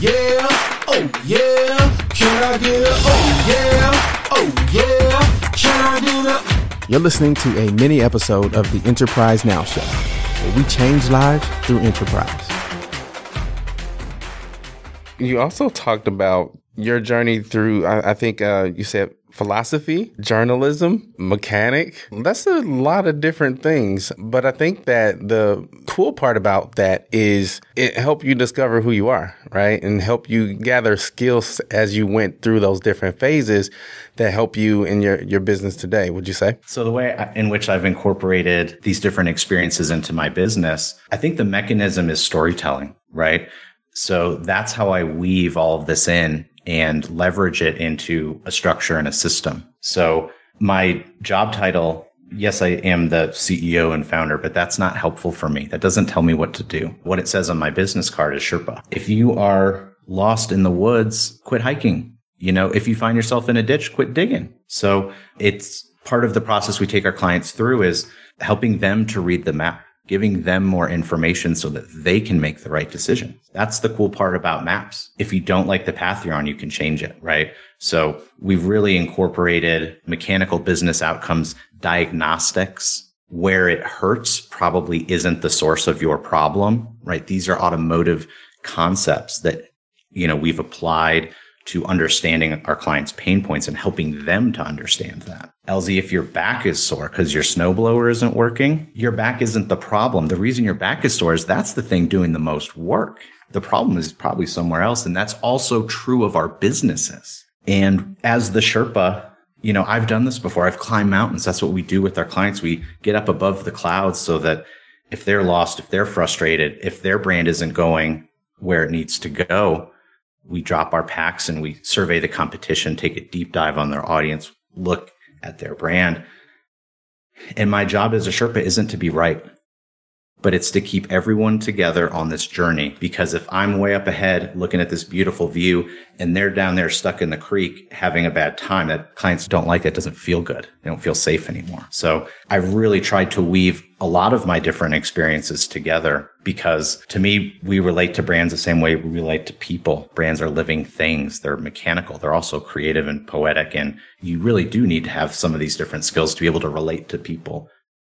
Yeah, oh yeah, can I get a oh yeah, oh yeah, can I get a? You're listening to a mini episode of the Enterprise Now Show, where we change lives through enterprise. You also talked about your journey through, I, I think uh, you said philosophy, journalism, mechanic. That's a lot of different things. But I think that the cool part about that is it helped you discover who you are, right? And help you gather skills as you went through those different phases that help you in your, your business today, would you say? So the way in which I've incorporated these different experiences into my business, I think the mechanism is storytelling, right? So that's how I weave all of this in and leverage it into a structure and a system. So my job title, yes, I am the CEO and founder, but that's not helpful for me. That doesn't tell me what to do. What it says on my business card is Sherpa. If you are lost in the woods, quit hiking. You know, if you find yourself in a ditch, quit digging. So it's part of the process we take our clients through is helping them to read the map giving them more information so that they can make the right decision. That's the cool part about maps. If you don't like the path you're on, you can change it, right? So we've really incorporated mechanical business outcomes, diagnostics, where it hurts probably isn't the source of your problem, right? These are automotive concepts that, you know, we've applied to understanding our clients' pain points and helping them to understand that. LZ, if your back is sore because your snowblower isn't working, your back isn't the problem. The reason your back is sore is that's the thing doing the most work. The problem is probably somewhere else. And that's also true of our businesses. And as the Sherpa, you know, I've done this before. I've climbed mountains. That's what we do with our clients. We get up above the clouds so that if they're lost, if they're frustrated, if their brand isn't going where it needs to go, we drop our packs and we survey the competition, take a deep dive on their audience, look at their brand. And my job as a Sherpa isn't to be right, but it's to keep everyone together on this journey. Because if I'm way up ahead looking at this beautiful view and they're down there stuck in the creek having a bad time, that clients don't like it, doesn't feel good. They don't feel safe anymore. So I've really tried to weave a lot of my different experiences together because to me, we relate to brands the same way we relate to people. Brands are living things. They're mechanical. They're also creative and poetic. And you really do need to have some of these different skills to be able to relate to people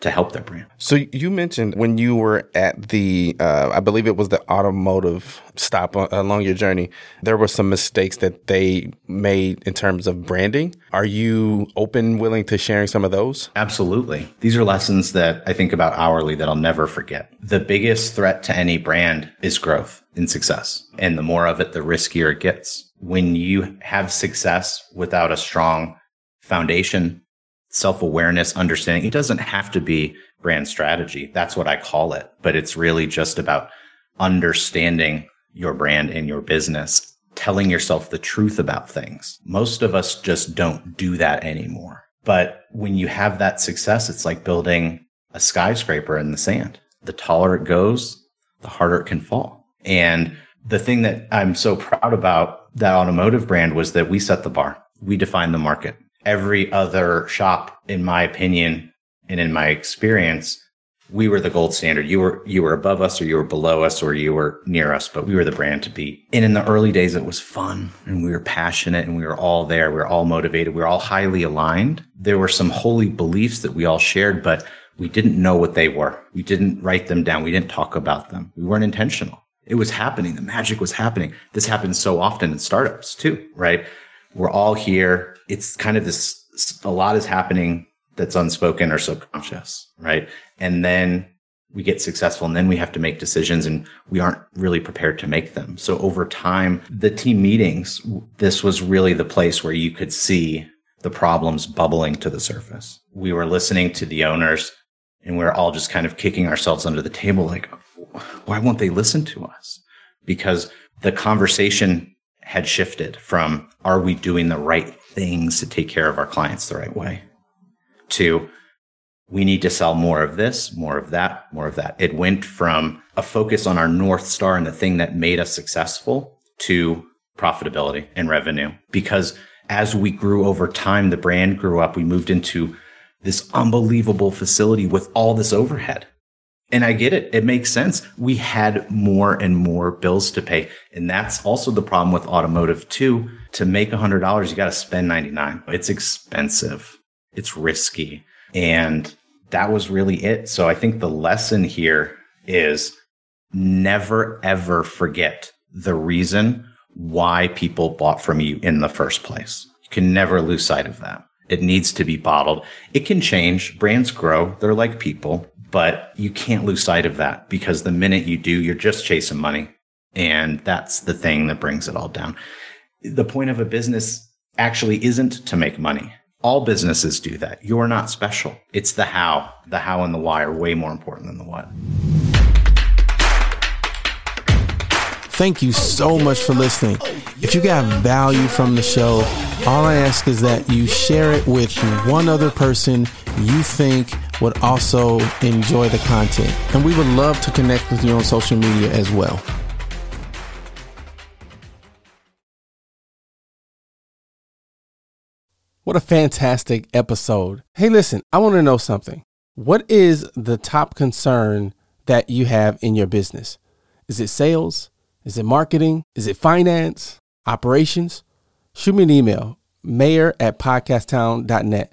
to help their brand. So you mentioned when you were at the, uh, I believe it was the automotive stop along your journey, there were some mistakes that they made in terms of branding. Are you open, willing to sharing some of those? Absolutely. These are lessons that I think about hourly that I'll never forget. The biggest threat to any brand is growth and success. And the more of it, the riskier it gets. When you have success without a strong foundation, self awareness, understanding. It doesn't have to be brand strategy. That's what I call it. But it's really just about understanding your brand and your business, telling yourself the truth about things. Most of us just don't do that anymore. But when you have that success, it's like building a skyscraper in the sand. The taller it goes, the harder it can fall. And the thing that I'm so proud about that automotive brand was that we set the bar. We defined the market every other shop, in my opinion, and in my experience, we were the gold standard. You were you were above us or you were below us or you were near us, but we were the brand to beat. And in the early days it was fun and we were passionate and we were all there. We were all motivated. We were all highly aligned. There were some holy beliefs that we all shared, but we didn't know what they were. We didn't write them down. We didn't talk about them. We weren't intentional. It was happening. The magic was happening. This happens so often in startups too, right? We're all here it's kind of this a lot is happening that's unspoken or subconscious, right? And then we get successful and then we have to make decisions and we aren't really prepared to make them. So over time, the team meetings, this was really the place where you could see the problems bubbling to the surface. We were listening to the owners and we are all just kind of kicking ourselves under the table like, why won't they listen to us? Because the conversation had shifted from are we doing the right things to take care of our clients the right way to we need to sell more of this, more of that, more of that. It went from a focus on our North Star and the thing that made us successful to profitability and revenue. Because as we grew over time, the brand grew up, we moved into this unbelievable facility with all this overhead. And I get it. It makes sense. We had more and more bills to pay. And that's also the problem with automotive too. To make $100, you got to spend 99. It's expensive. It's risky. And that was really it. So I think the lesson here is never ever forget the reason why people bought from you in the first place. You can never lose sight of that. It needs to be bottled. It can change. Brands grow. They're like people, but you can't lose sight of that because the minute you do, you're just chasing money. And that's the thing that brings it all down. The point of a business actually isn't to make money. All businesses do that. You're not special. It's the how. The how and the why are way more important than the what. Thank you so much for listening. If you got value from the show, all I ask is that you share it with one other person you think would also enjoy the content. And we would love to connect with you on social media as well. What a fantastic episode. Hey, listen, I want to know something. What is the top concern that you have in your business? Is it sales? Is it marketing? Is it finance? Operations? Shoot me an email, mayor at podcasttown.net.